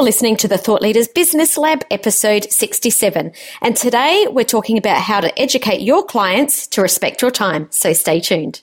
You're listening to the Thought Leaders Business Lab, episode 67. And today we're talking about how to educate your clients to respect your time. So stay tuned.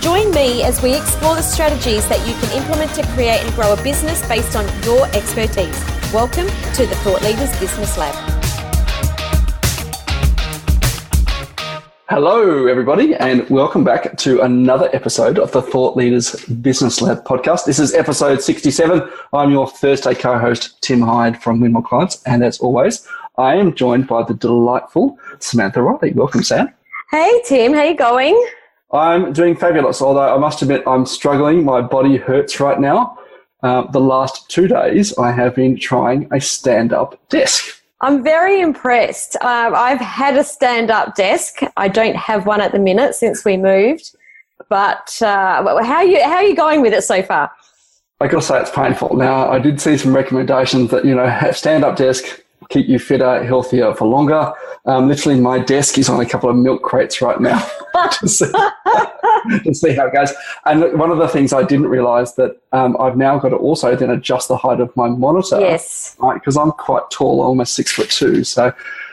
Join me as we explore the strategies that you can implement to create and grow a business based on your expertise. Welcome to the Thought Leaders Business Lab. Hello, everybody, and welcome back to another episode of the Thought Leaders Business Lab podcast. This is episode 67. I'm your Thursday co host, Tim Hyde from Win More Clients, and as always, I am joined by the delightful Samantha Riley. Welcome, Sam. Hey, Tim, how you going? I'm doing fabulous, although I must admit I'm struggling. My body hurts right now. Uh, the last two days, I have been trying a stand up desk. I'm very impressed. Uh, I've had a stand up desk. I don't have one at the minute since we moved. But uh, how, are you, how are you going with it so far? I gotta say it's painful. Now, I did see some recommendations that, you know, have stand up desk, keep you fitter, healthier for longer. Um, literally, my desk is on a couple of milk crates right now to, see, to, see, how it goes. And one of the things I didn't realize that um, I've now got to also then adjust the height of my monitor. Yes. Because right, I'm quite tall, almost six foot two. So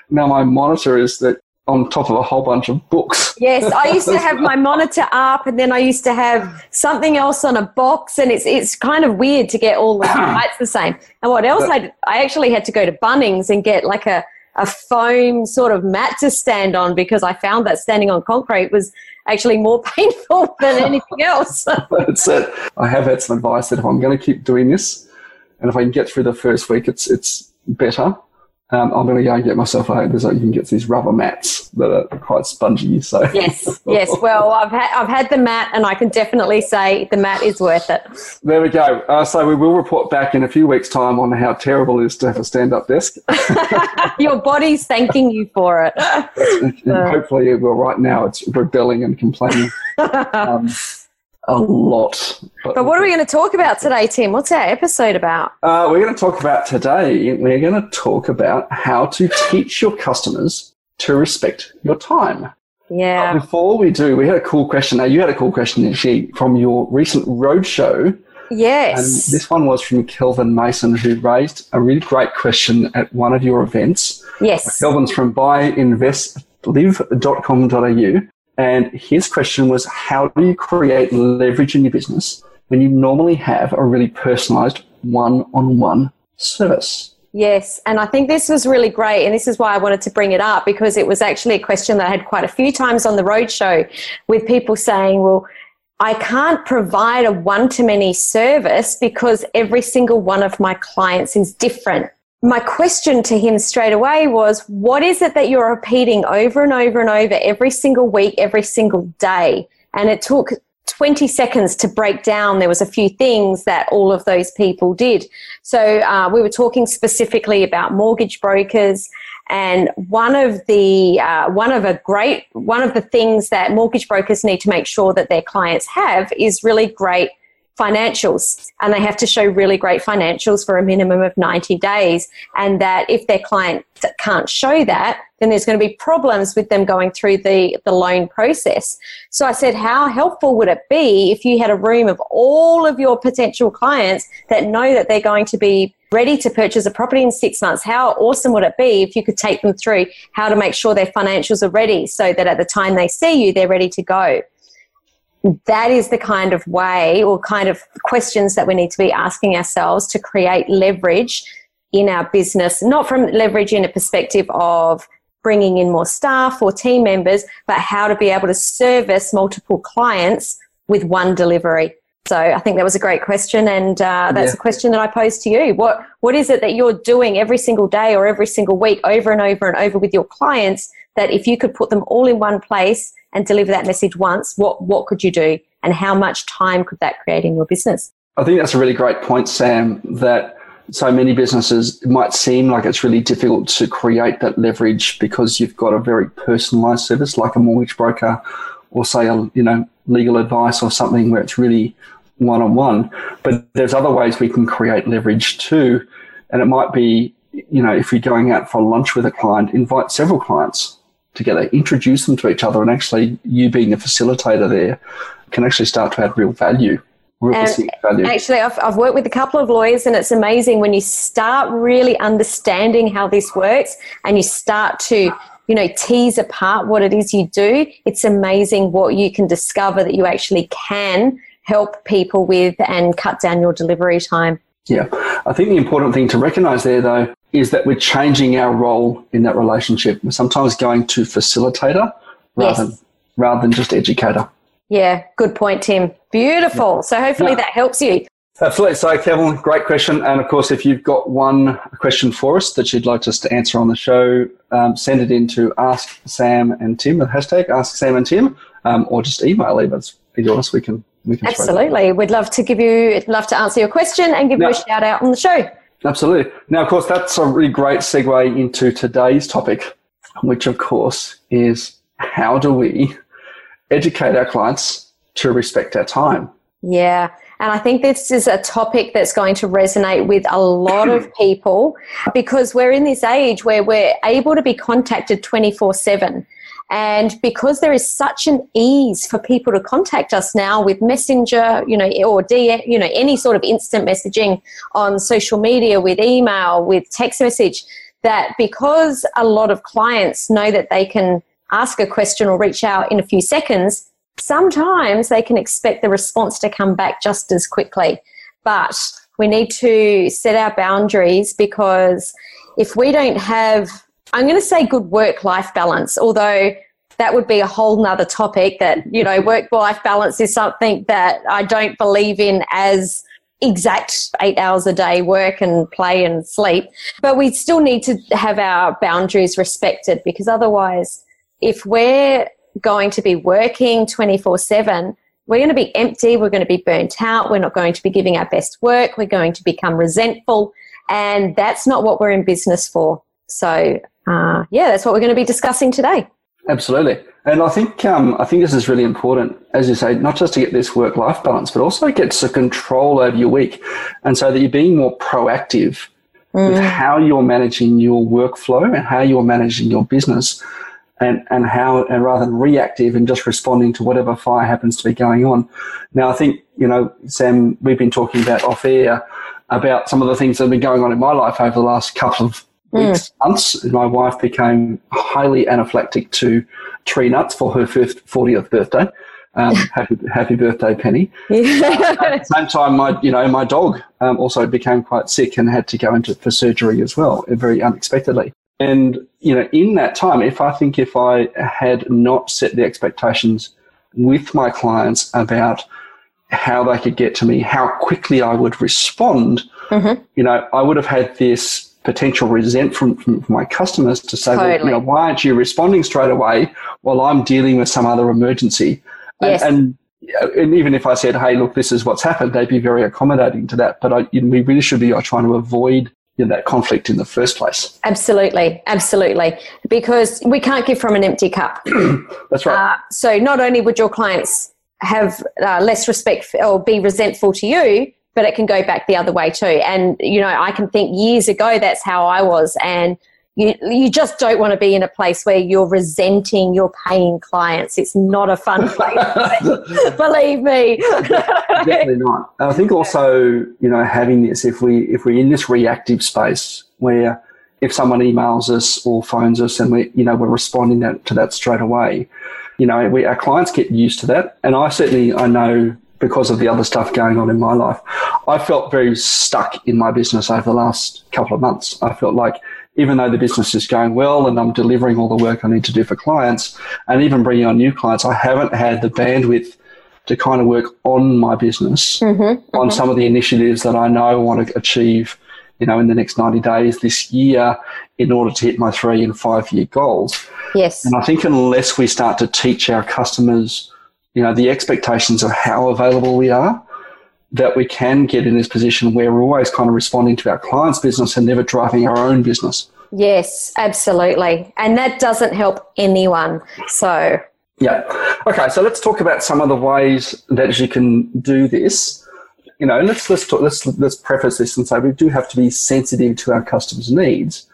now my monitor is that on top of a whole bunch of books. Yes, I used to have my monitor up, and then I used to have something else on a box, and it's it's kind of weird to get all the lights the same. And what else? I I actually had to go to Bunnings and get like a a foam sort of mat to stand on because I found that standing on concrete was actually more painful than anything else. That's it. I have had some advice that if I'm going to keep doing this, and if I can get through the first week, it's it's better um, I'm going to go and get myself a. There's like you can get these rubber mats that are quite spongy. So yes, yes. Well, I've had I've had the mat, and I can definitely say the mat is worth it. There we go. Uh, so we will report back in a few weeks' time on how terrible it is to have a stand-up desk. Your body's thanking you for it. hopefully, well, right now it's rebelling and complaining. Um, a lot. But, but, what are we going to talk about today, Tim? What's our episode about? Uh, we're going to talk about today, we're going to talk about how to teach your customers to respect your time. Yeah. But before we do, we had a cool question. Now, you had a cool question, actually, from your recent roadshow. Yes. And this one was from Kelvin Mason, who raised a really great question at one of your events. Yes. Kelvin's from buyinvestlive.com.au. And his question was how do you create leverage in your business when you normally have a really personalized one on one service? Yes, and I think this was really great, and this is why I wanted to bring it up because it was actually a question that I had quite a few times on the roadshow with people saying, Well, I can't provide a one to many service because every single one of my clients is different my question to him straight away was, What is it that you're repeating over and over and over every single week, every single day? And it took 20 seconds to break down. There was a few things that all of those people did. So uh, we were talking specifically about mortgage brokers. And one of the uh, one of a great one of the things that mortgage brokers need to make sure that their clients have is really great financials. And they have to show really great financials for a minimum of 90 days. And that if their client can't show that then there's going to be problems with them going through the, the loan process. So i said how helpful would it be if you had a room of all of your potential clients that know that they're going to be ready to purchase a property in six months? How awesome would it be if you could take them through how to make sure their financials are ready so that at the time they see you they're ready to go that is the kind of way or kind of questions that we need to be asking ourselves to create leverage in our business, not from leverage in a perspective of bringing in more staff or team members, but how to be able to service multiple clients with one delivery. So I think that was a great question, and uh, that's yeah. a question that I pose to you. What what is it that you're doing every single day or every single week, over and over and over with your clients that if you could put them all in one place and deliver that message once, what, what could you do? And how much time could that create in your business? I think that's a really great point, Sam, that so many businesses, it might seem like it's really difficult to create that leverage because you've got a very personalized service like a mortgage broker or say a, you know, legal advice or something where it's really one on one. But there's other ways we can create leverage too. And it might be, you know, if you're going out for lunch with a client, invite several clients together, introduce them to each other, and actually you being a facilitator there can actually start to add real value. Real value. Actually, I've, I've worked with a couple of lawyers, and it's amazing when you start really understanding how this works and you start to you know tease apart what it is you do it's amazing what you can discover that you actually can help people with and cut down your delivery time yeah i think the important thing to recognize there though is that we're changing our role in that relationship we're sometimes going to facilitator rather, yes. than, rather than just educator yeah good point tim beautiful so hopefully yeah. that helps you Absolutely. So, Kevin, great question. And of course, if you've got one question for us that you'd like us to answer on the show, um, send it in to Ask Sam and Tim with hashtag Ask Sam and Tim, um, or just email either. Either of us, we can. We can Absolutely. We'd love to give you, love to answer your question and give now, you a shout out on the show. Absolutely. Now, of course, that's a really great segue into today's topic, which, of course, is how do we educate our clients to respect our time? Yeah. And I think this is a topic that's going to resonate with a lot of people because we're in this age where we're able to be contacted 24 7. And because there is such an ease for people to contact us now with Messenger, you know, or DM, you know, any sort of instant messaging on social media, with email, with text message, that because a lot of clients know that they can ask a question or reach out in a few seconds, sometimes they can expect the response to come back just as quickly. But we need to set our boundaries because if we don't have, I'm going to say good work life balance, although that would be a whole nother topic that, you know, work life balance is something that I don't believe in as exact eight hours a day work and play and sleep. But we still need to have our boundaries respected because otherwise, if we're going to be working 24 7, we're going to be empty, we're going to be burnt out, we're not going to be giving our best work, we're going to become resentful, and that's not what we're in business for. So, uh, yeah, that's what we're going to be discussing today. Absolutely, and I think um, I think this is really important, as you say, not just to get this work-life balance, but also get some control over your week, and so that you're being more proactive mm. with how you're managing your workflow and how you're managing your business and, and how, and rather than reactive and just responding to whatever fire happens to be going on. Now, I think, you know, Sam, we've been talking about off air about some of the things that have been going on in my life over the last couple of mm. months. My wife became highly anaphylactic to tree nuts for her first 40th birthday. Um, happy, happy birthday, Penny. uh, at the same time, my you know my dog um, also became quite sick and had to go into for surgery as well, very unexpectedly. And, you know, in that time, if I think if I had not set the expectations with my clients about how they could get to me, how quickly I would respond, mm-hmm. you know, I would have had this potential resent from, from my customers to say, totally. well, you know, why aren't you responding straight away while I'm dealing with some other emergency? Yes. And, and, and even if I said, hey, look, this is what's happened, they'd be very accommodating to that. But I, you know, we really should be trying to avoid you know, that conflict in the first place. Absolutely, absolutely, because we can't give from an empty cup. That's right. Uh, so not only would your clients have uh, less respect for, or be resentful to you, but it can go back the other way too. And you know, I can think years ago that's how I was, and you, you just don't want to be in a place where you're resenting your paying clients. It's not a fun place. Believe me. Definitely not. I think also, you know, having this, if we if we're in this reactive space where if someone emails us or phones us and we, you know, we're responding that, to that straight away, you know, we, our clients get used to that. And I certainly, I know because of the other stuff going on in my life, I felt very stuck in my business over the last couple of months. I felt like even though the business is going well and I'm delivering all the work I need to do for clients and even bringing on new clients, I haven't had the bandwidth to kind of work on my business, mm-hmm, on mm-hmm. some of the initiatives that I know I want to achieve you know, in the next 90 days this year in order to hit my three and five year goals. Yes. And I think unless we start to teach our customers, you know, the expectations of how available we are, that we can get in this position where we're always kind of responding to our client's business and never driving our own business. Yes, absolutely. And that doesn't help anyone. So, yeah. Okay, so let's talk about some of the ways that you can do this. You know, let's let's talk, let's let's preface this and say we do have to be sensitive to our customers' needs.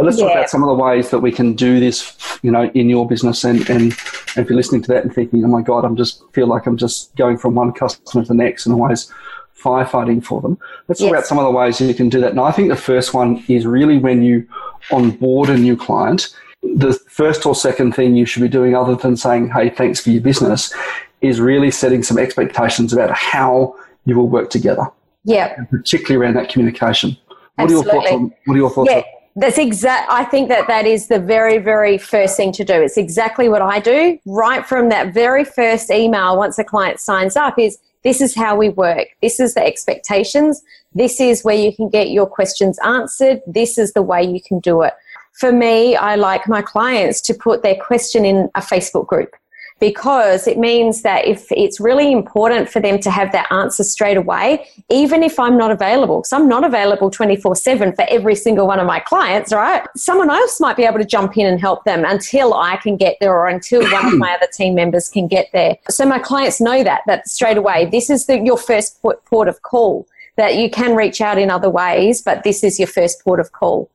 But let's yeah. talk about some of the ways that we can do this, you know, in your business. And, and, if you're listening to that and thinking, oh my God, I'm just feel like I'm just going from one customer to the next and always firefighting for them. Let's yes. talk about some of the ways you can do that. And I think the first one is really when you onboard a new client, the first or second thing you should be doing other than saying, hey, thanks for your business, is really setting some expectations about how you will work together. Yeah. particularly around that communication. What Absolutely. are your thoughts on what are your thoughts yeah. on that's exact. I think that that is the very, very first thing to do. It's exactly what I do right from that very first email. Once a client signs up, is this is how we work. This is the expectations. This is where you can get your questions answered. This is the way you can do it. For me, I like my clients to put their question in a Facebook group because it means that if it's really important for them to have that answer straight away, even if I'm not available, because I'm not available 24 7 for every single one of my clients, right? Someone else might be able to jump in and help them until I can get there or until one of my other team members can get there. So my clients know that, that straight away, this is the, your first port of call, that you can reach out in other ways, but this is your first port of call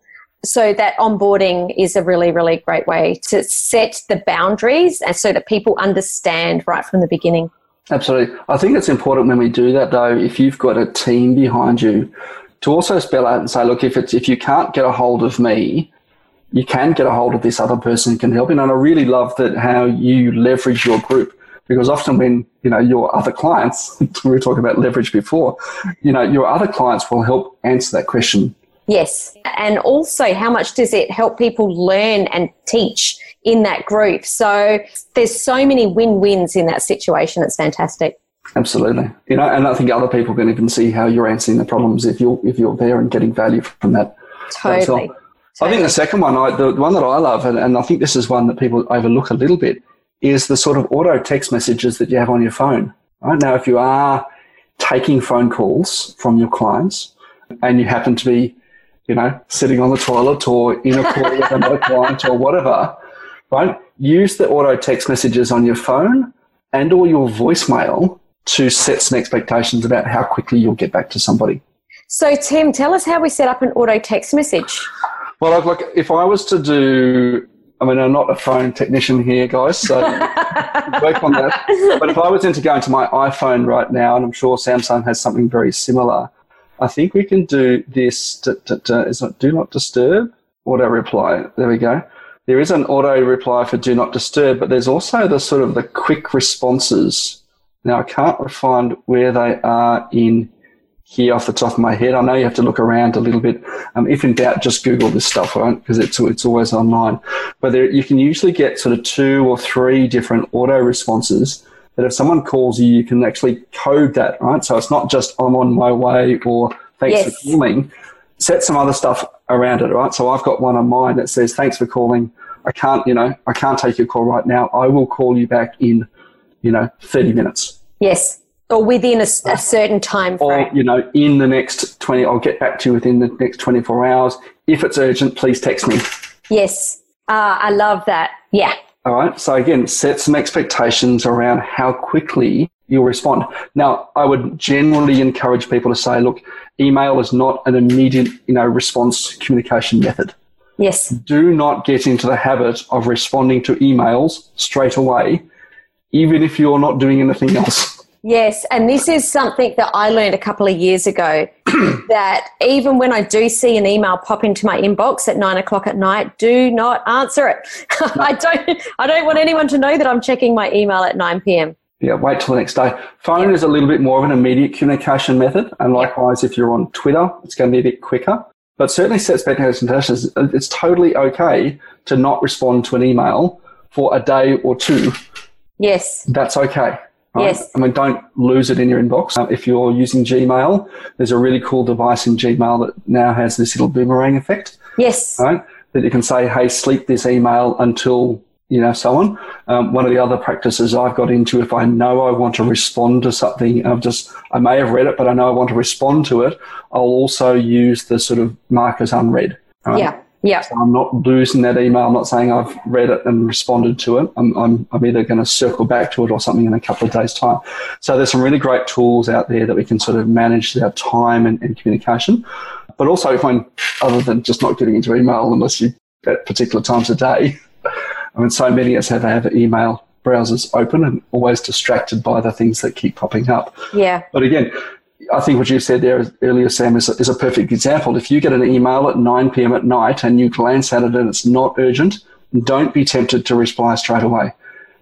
so that onboarding is a really really great way to set the boundaries and so that people understand right from the beginning. Absolutely. I think it's important when we do that though if you've got a team behind you to also spell out and say look if it's if you can't get a hold of me you can get a hold of this other person who can help you. And i really love that how you leverage your group because often when you know your other clients we were talking about leverage before you know your other clients will help answer that question Yes. And also, how much does it help people learn and teach in that group? So there's so many win wins in that situation. It's fantastic. Absolutely. You know, and I think other people can even see how you're answering the problems if you're if you're there and getting value from that. Totally. Well. I think the second one, I, the one that I love, and, and I think this is one that people overlook a little bit, is the sort of auto text messages that you have on your phone. Right now, if you are taking phone calls from your clients and you happen to be you know, sitting on the toilet or in a call with another client or whatever, right? Use the auto text messages on your phone and or your voicemail to set some expectations about how quickly you'll get back to somebody. So, Tim, tell us how we set up an auto text message. Well, look, if I was to do, I mean, I'm not a phone technician here, guys, so work on that. But if I was into going to my iPhone right now, and I'm sure Samsung has something very similar, I think we can do this. To, to, to, is it do not disturb? Auto reply. There we go. There is an auto reply for do not disturb, but there's also the sort of the quick responses. Now I can't find where they are in here off the top of my head. I know you have to look around a little bit. Um, if in doubt, just Google this stuff, right? Because it's it's always online. But there, you can usually get sort of two or three different auto responses that if someone calls you, you can actually code that, right? So it's not just I'm on my way or thanks yes. for calling. Set some other stuff around it, right? So I've got one on mine that says thanks for calling. I can't, you know, I can't take your call right now. I will call you back in, you know, 30 minutes. Yes. Or within a, a certain time frame. Or, you know, in the next 20, I'll get back to you within the next 24 hours. If it's urgent, please text me. Yes. Uh, I love that. Yeah. All right. So again, set some expectations around how quickly you'll respond. Now, I would generally encourage people to say, look, email is not an immediate, you know, response communication method. Yes. Do not get into the habit of responding to emails straight away, even if you're not doing anything else. Yes, and this is something that I learned a couple of years ago that even when I do see an email pop into my inbox at nine o'clock at night, do not answer it. I don't I don't want anyone to know that I'm checking my email at 9 p.m. Yeah, wait till the next day. Phone is a little bit more of an immediate communication method, and likewise, if you're on Twitter, it's going to be a bit quicker. But certainly, set expectations. It's totally okay to not respond to an email for a day or two. Yes, that's okay Right? Yes. I mean, don't lose it in your inbox. Uh, if you're using Gmail, there's a really cool device in Gmail that now has this little boomerang effect, Yes. right? That you can say, hey, sleep this email until, you know, so on. Um, one of the other practices I've got into, if I know I want to respond to something, I've just, I may have read it, but I know I want to respond to it, I'll also use the sort of mark as unread. right? Yeah. Yeah. So I'm not losing that email. I'm not saying I've read it and responded to it. I'm, I'm, I'm either going to circle back to it or something in a couple of days' time. So there's some really great tools out there that we can sort of manage our time and, and communication. But also, if I'm other than just not getting into email unless you at particular times of day, I mean, so many of us have have email browsers open and always distracted by the things that keep popping up. Yeah. But again, I think what you said there earlier, Sam, is a, is a perfect example. If you get an email at 9 p.m. at night and you glance at it and it's not urgent, don't be tempted to reply straight away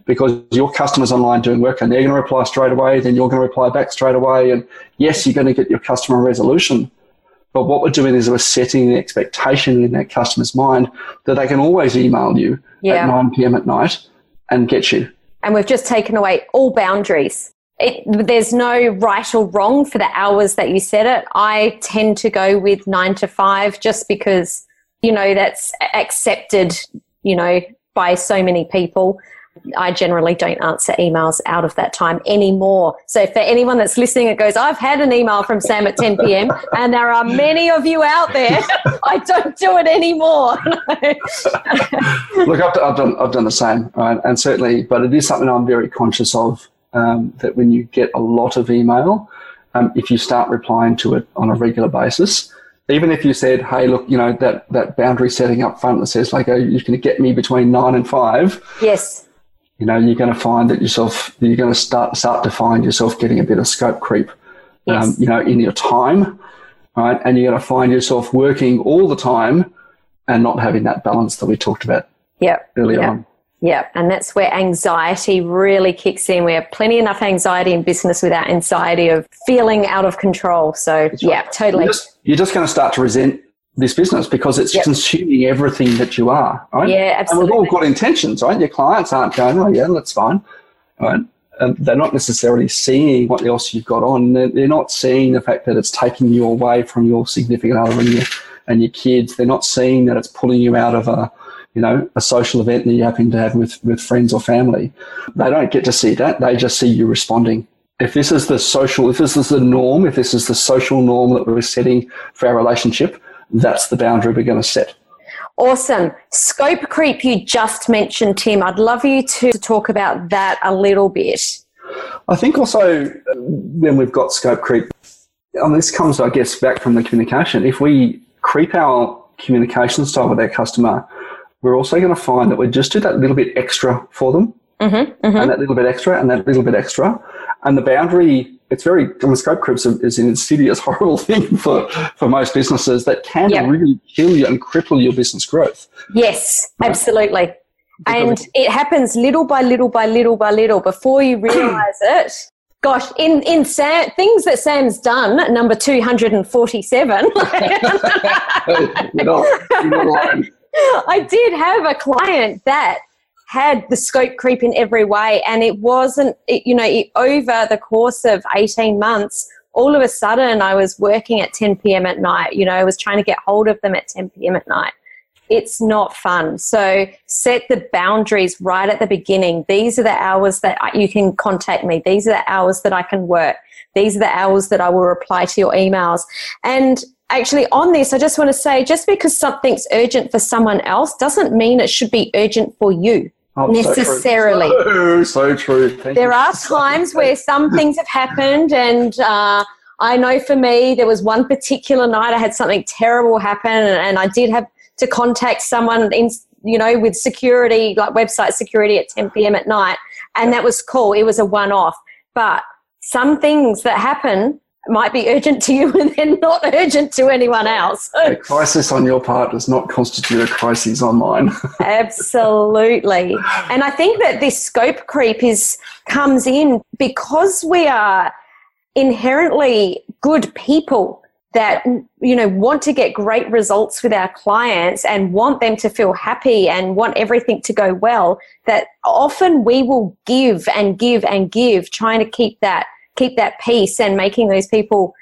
because your customer's online doing work and they're going to reply straight away. Then you're going to reply back straight away. And yes, you're going to get your customer resolution. But what we're doing is we're setting the expectation in that customer's mind that they can always email you Yeah. at 9 p.m. at night and get you. and we've just taken away all boundaries. It, there's no right or wrong for the hours that you set it. I tend to go with nine to five just because, you know, that's accepted, you know, by so many people. I generally don't answer emails out of that time anymore. So for anyone that's listening, it goes, I've had an email from Sam at 10 p.m. and there are many of you out there. I don't do it anymore. Look, I've, I've done I've done the same, right? And certainly, but it is something I'm very conscious of. Um, that when you get a lot of email, um, if you start replying to it on a regular basis, even if you said, "Hey, look, you know that that boundary setting up front that says like, oh, you're going to get me between nine and five, yes. you know, you're going to find that yourself you're going to start start to find yourself getting a bit of scope creep, Yes. um, you know, in your time, right? And you're going to find yourself working all the time and not having that balance that we talked about Yep. earlier Yep. on. Yeah, and that's where anxiety really kicks in. We have plenty enough anxiety in business without anxiety of feeling out of control. So, yeah, totally. You're just, you're just going to start to resent this business because it's Yep. consuming everything that you are, right? Yeah, And we've all absolutely. got intentions, right? Your clients aren't going, oh, yeah, that's fine, right? And they're not necessarily seeing what else you've got on. They're, they're not seeing the fact that it's taking you away from your significant other and your, and your kids. They're not seeing that it's pulling you out of a, you know, a social event that you happen to have with, with friends or family. They don't get to see that. They just see you responding. If this is the social, if this is the norm, if this is the social norm that we're setting for our relationship, that's the boundary we're going to set. Awesome. Scope creep, you just mentioned, Tim. I'd love you to talk about that a little bit. I think also uh, when we've got scope creep, and this comes, I guess, back from the communication. If we creep our communication style with our customer, we're also going to find that we just do that little bit extra for them, Mm-hmm, and that little bit extra, and that little bit extra, and the boundary. It's very. I mean, scope creep is, an insidious, horrible thing for for most businesses that can Yeah. really kill you and cripple your business growth. Yes, absolutely. And it happens little by little by little by little before you realize it. Gosh, in in Sam, things that Sam's done, number two hundred and forty-seven. you're not, you're not alone. I did have a client that had the scope creep in every way, and it wasn't, it, you know, it, over the course of 18 months, all of a sudden I was working at 10 p.m. at night. You know, I was trying to get hold of them at 10 p.m. at night. It's not fun. So set the boundaries right at the beginning. These are the hours that I- you can contact me. These are the hours that I can work. These are the hours that I will reply to your emails. And actually, on this, I just want to say just because something's urgent for someone else doesn't mean it should be urgent for you. Oh, so true. Necessarily. So, so true. There you. are times where some things have happened, and uh, I know for me, there was one particular night I had something terrible happen, and, I did have to contact someone in, you know, with security, like website security at 10 p.m. at night, and that was cool. It was a one off. But some things that happen might be urgent to you and they're not urgent to anyone else. A crisis on your part does not constitute a crisis on mine. Absolutely. And I think that this scope creep is comes in because we are inherently good people. that you know want to get great results with our clients and want them to feel happy and want everything to go well that often we will give and give and give trying to keep that keep that peace and making those people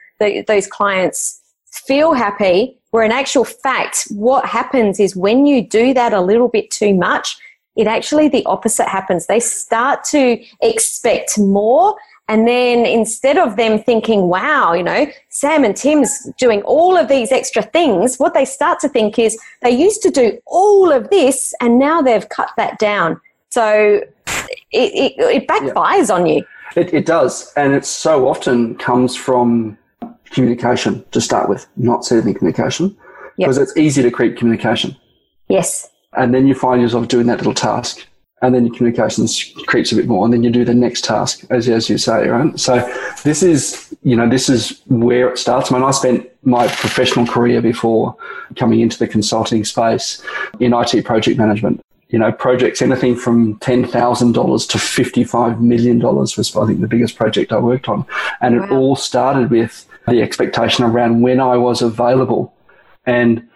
those clients feel happy where in actual fact what happens is when you do that a little bit too much it actually the opposite happens they start to expect more and then instead of them thinking, wow, you know, Sam and Tim's doing all of these extra things, what they start to think is they used to do all of this and now they've cut that down. So it, it, it backfires yeah. on you. It, it does. And it so often comes from communication to start with, not sending communication. Because yep. it's easy to create communication. Yes. And then you find yourself doing that little task and then your communication creeps a bit more, and then you do the next task, as as you say, right? So this is you know this is where it starts. I mean, I spent my professional career before coming into the consulting space in IT project management. You know, projects anything from ten thousand dollars to fifty-five million dollars was I think the biggest project I worked on, and wow. it all started with the expectation around when I was available, and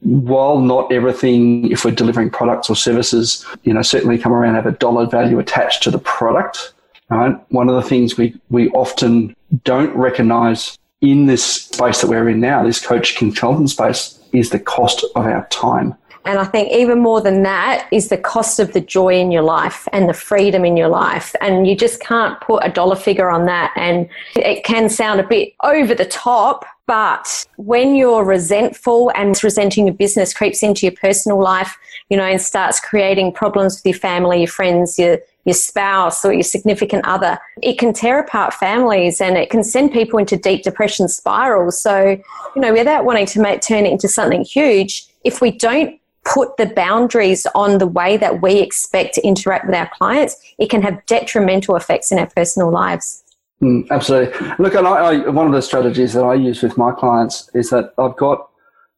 while not everything, if we're delivering products or services, you know, certainly come around have a dollar value attached to the product. Right? One of the things we, we often don't recognize in this space that we're in now, this coach consultant space, is the cost of our time. And I think even more than that is the cost of the joy in your life and the freedom in your life. And you just can't put a dollar figure on that. And it can sound a bit over the top, but when you're resentful and resenting your business creeps into your personal life, you know, and starts creating problems with your family, your friends, your your spouse or your significant other, it can tear apart families and it can send people into deep depression spirals. So, you know, without wanting to make, turn it into something huge, if we don't put the boundaries on the way that we expect to interact with our clients, it can have detrimental effects in our personal lives. Mm, absolutely. Look, and I, I, one of the strategies that I use with my clients is that I've got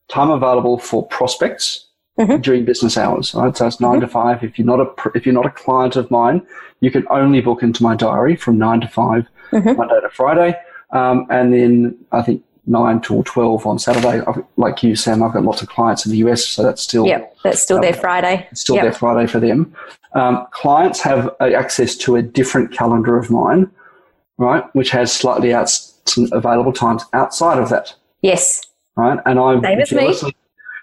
time available for prospects mm-hmm. during business hours. Right? So it's 9 mm-hmm. to five. If you're not a if you're not a client of mine, you can only book into my diary from nine to 5 mm-hmm. Monday to Friday, um, and then I think nine till twelve on Saturday. Like you, Sam, I've got lots of clients in the US, so that's still yeah, that's still um, their Friday. Still yep. their Friday for them. Um, clients have access to a different calendar of mine, right, which has slightly out some available times outside of that. Yes. Right, and I'm Same jealously, me.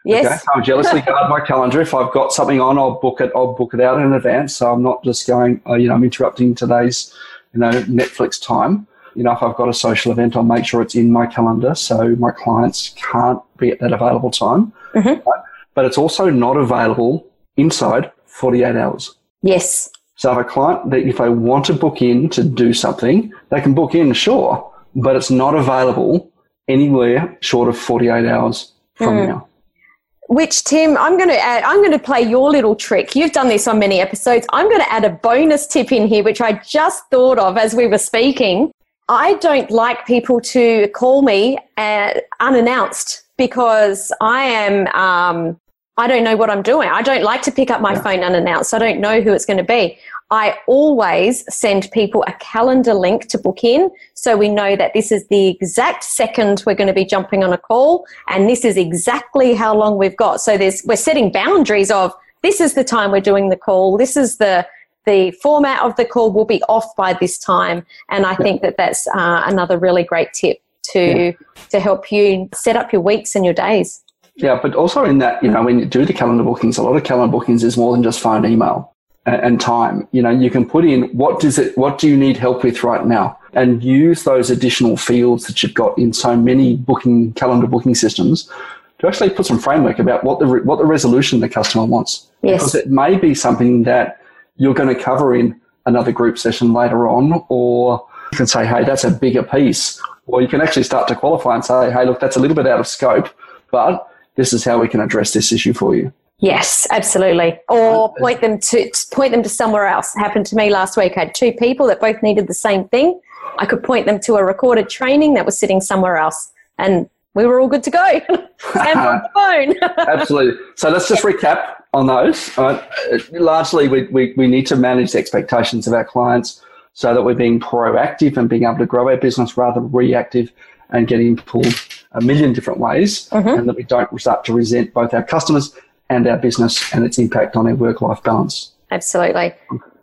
Yes. Okay, I'm jealously guard my calendar. If I've got something on, I'll book it. I'll book it out in advance, so I'm not just going. Oh, you know, I'm interrupting today's, you know, Netflix time you know, if I've got a social event, I'll make sure it's in my calendar so my clients can't be at that available time. Mm-hmm. But it's also not available inside 48 hours. Yes. So if a client that if they want to book in to do something, they can book in, sure, but it's not available anywhere short of 48 hours from mm. now. Which Tim, I'm going to add. I'm going to play your little trick. You've done this on many episodes. I'm going to add a bonus tip in here, which I just thought of as we were speaking. I don't like people to call me uh, unannounced because I am, um, I don't know what I'm doing. I don't like to pick up my yeah. phone unannounced. I don't know who it's going to be. I always send people a calendar link to book in so we know that this is the exact second we're going to be jumping on a call and this is exactly how long we've got. So there's, we're setting boundaries of this is the time we're doing the call. This is the, the format of the call will be off by this time. And I think that that's uh, another really great tip to yeah. to help you set up your weeks and your days. Yeah, but also in that, you know, when you do the calendar bookings, a lot of calendar bookings is more than just phone, email, and, and time. You know, you can put in what does it, what do you need help with right now, and use those additional fields that you've got in so many booking calendar booking systems to actually put some framework about what the what the resolution the customer wants. Yes. Because it may be something that you're going to cover in another group session later on, or you can say, hey, that's a bigger piece. Or you can actually start to qualify and say, hey, look, that's a little bit out of scope, but this is how we can address this issue for you. Yes, absolutely. Or uh, uh, point them to point them to somewhere else. It happened to me last week. I had two people that both needed the same thing. I could point them to a recorded training that was sitting somewhere else, and we were all good to go. and on the phone. absolutely. So let's just recap on those. Uh, largely, we, we, we need to manage the expectations of our clients so that we're being proactive and being able to grow our business rather than reactive and getting pulled a million different ways, and that we don't start to resent both our customers and our business and its impact on our work-life balance. Absolutely.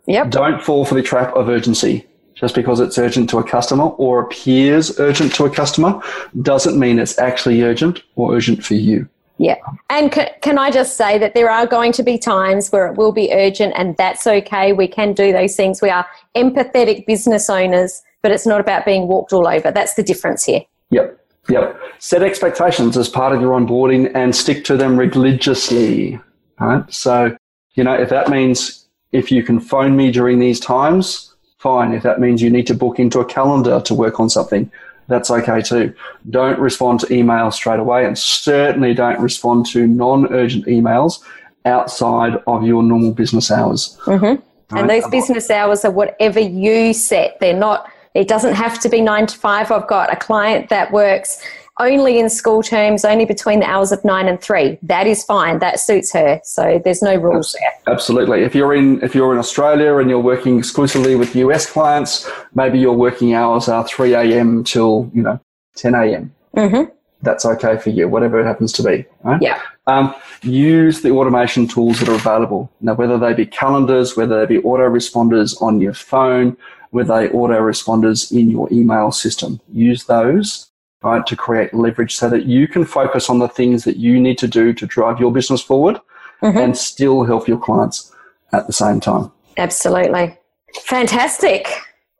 Yep. Don't fall for the trap of urgency. Just because it's urgent to a customer or appears urgent to a customer doesn't mean it's actually urgent or urgent for you. Yeah. And c- can I just say that there are going to be times where it will be urgent and that's okay. We can do those things. We are empathetic business owners, but it's not about being walked all over. That's the difference here. Yep. Yep. Set expectations as part of your onboarding and stick to them religiously. Right. So, you know, if that means if you can phone me during these times, fine. If that means you need to book into a calendar to work on something, that's okay too. Don't respond to emails straight away and certainly don't respond to non urgent emails outside of your normal business hours. Mm-hmm. And those business hours are whatever you set. They're not, it doesn't have to be nine to five. I've got a client that works only in school terms, only between the hours of nine and three. That is fine. That suits her. So there's no rules there. Absolutely. If you're in if you're in Australia and you're working exclusively with US clients, maybe your working hours are three a.m. till you know ten a.m. Mm-hmm. That's okay for you, whatever it happens to be. Right? Yeah. Um, use the automation tools that are available. Now, whether they be calendars, whether they be autoresponders on your phone, whether they autoresponders in your email system, use those right to create leverage so that you can focus on the things that you need to do to drive your business forward Mhm. and still help your clients at the same time. Absolutely. Fantastic.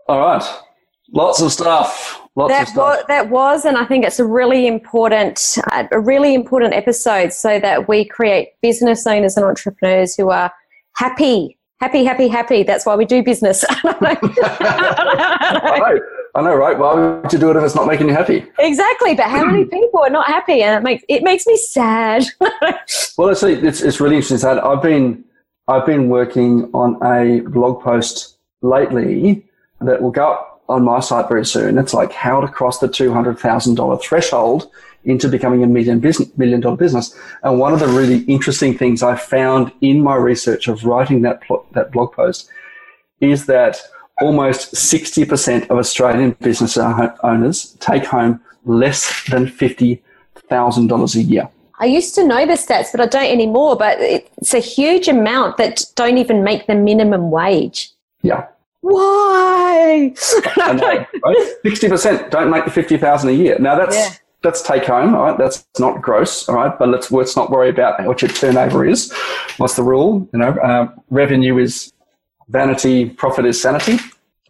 All right, lots of stuff. Lots of That stuff. was, that was, and I think it's a really important, uh, a really important episode, so that we create business owners and entrepreneurs who are happy, happy, happy, happy. That's why we do business. I know, I know, right? Why would you do it if it's not making you happy? exactly, but how many people are not happy, and it makes it makes me sad. Well, it's it's, it's really interesting. Sad. I've been I've been working on a blog post lately that will go up on my site very soon. It's like how to cross the two hundred thousand dollar threshold into becoming a million business, million dollar business. And one of the really interesting things I found in my research of writing that pl- that blog post is that almost sixty percent of Australian business owners take home less than fifty thousand dollars a year. I used to know the stats, but I don't anymore. But it's a huge amount that don't even make the minimum wage. Yeah. Why? Right? Sixty percent don't make the fifty thousand a year. Now that's Yeah. that's take home, all right? That's not gross, all right? But let's let's not worry about what your turnover is. What's the rule? You know, um, revenue is vanity, profit is sanity.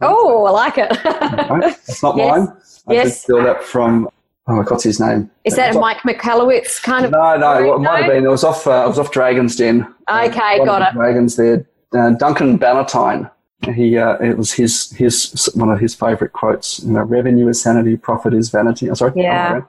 oh, I like it. Right? That's not Yes. mine. I Yes. steal that from. Oh, what's his name? Is that Mike Michalowicz kind of? No, no, it might have been. It was off. Uh, it was off Dragon's Den. Okay, One of got it. Dragons there. Uh, Duncan Bannatyne. He uh, it was his his one of his favourite quotes. You know, revenue is sanity, profit is vanity. I'm sorry. Yeah.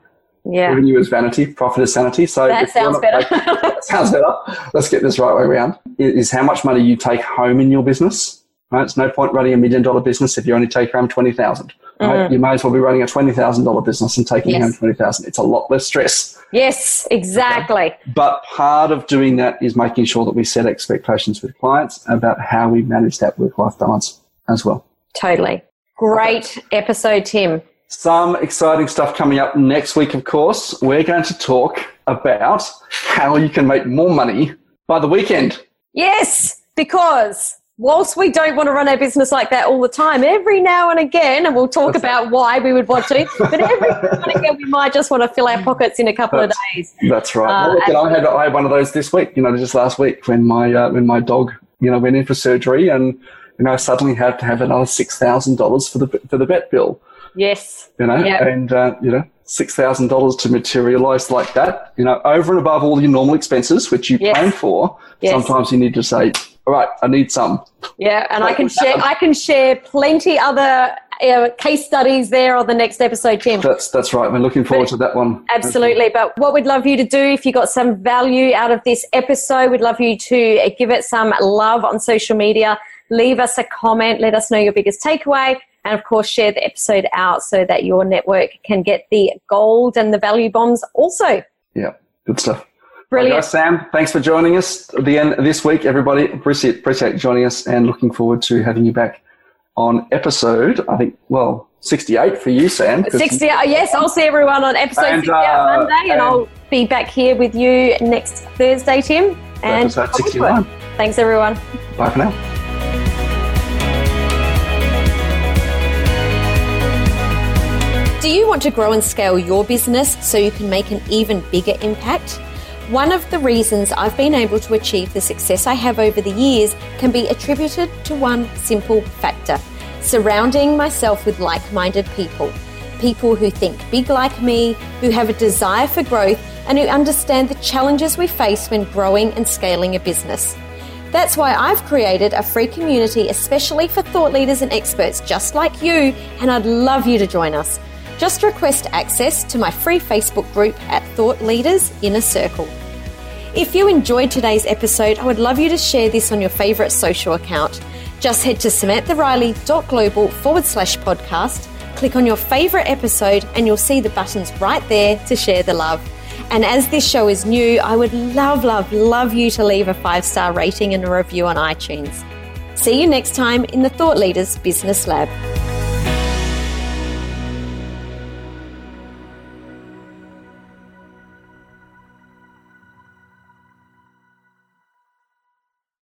Yeah, Revenue is vanity, profit is sanity. So that sounds better. making- that sounds better. Let's get this right way around. Is how much money you take home in your business. Right? It's no point running a million dollar business if you only take home twenty thousand. Right? You may as well be running a twenty thousand dollar business and taking Mm. Yes. home twenty thousand. It's a lot less stress. yes, exactly. But part of doing that is making sure that we set expectations with clients about how we manage that work life balance as well. Totally. Great episode, Tim. Some exciting stuff coming up next week, of course. We're going to talk about how you can make more money by the weekend. Yes, because whilst we don't want to run our business like that all the time, every now and again, and we'll talk about why we would want to, but every now and again, we might just want to fill our pockets in a couple of days. That's right. Uh, well, look, and I had I had one of those this week. You know, just last week when my uh, when my dog you know went in for surgery and you know suddenly had to have another six thousand dollars for the for the vet bill. Yes. You know, Yep. and uh, you know six thousand dollars to materialise like that. You know, over and above all your normal expenses which you Yes. plan for. Yes. Sometimes you need to say, all right, I need some. Yeah, and I can share. I can share plenty other uh, case studies there on the next episode, Tim. That's that's right. We're looking forward to that one. Absolutely. But what we'd love you to do, if you got some value out of this episode, we'd love you to give it some love on social media. Leave us a comment. Let us know your biggest takeaway. And of course, share the episode out so that your network can get the gold and the value bombs also. Yeah, good stuff. Brilliant. Right, guys, Sam, thanks for joining us at the end of this week, everybody. Appreciate appreciate joining us and looking forward to having you back on episode. I think well 68 for you, Sam. 60, uh, yes, I'll see everyone on episode and, 68 uh, Monday, and, and, I'll be back here with you next Thursday, Tim. And episode 69. Thanks, everyone. Bye for now. Do you want to grow and scale your business so you can make an even bigger impact? One of the reasons I've been able to achieve the success I have over the years can be attributed to one simple factor surrounding myself with like minded people. People who think big like me, who have a desire for growth, and who understand the challenges we face when growing and scaling a business. That's why I've created a free community especially for thought leaders and experts just like you, and I'd love you to join us. Just request access to my free Facebook group at Thought Leaders Inner Circle. If you enjoyed today's episode, I would love you to share this on your favourite social account. Just head to samanthariley.global forward slash podcast, click on your favourite episode, and you'll see the buttons right there to share the love. And as this show is new, I would love, love, love you to leave a five star rating and a review on iTunes. See you next time in the Thought Leaders Business Lab.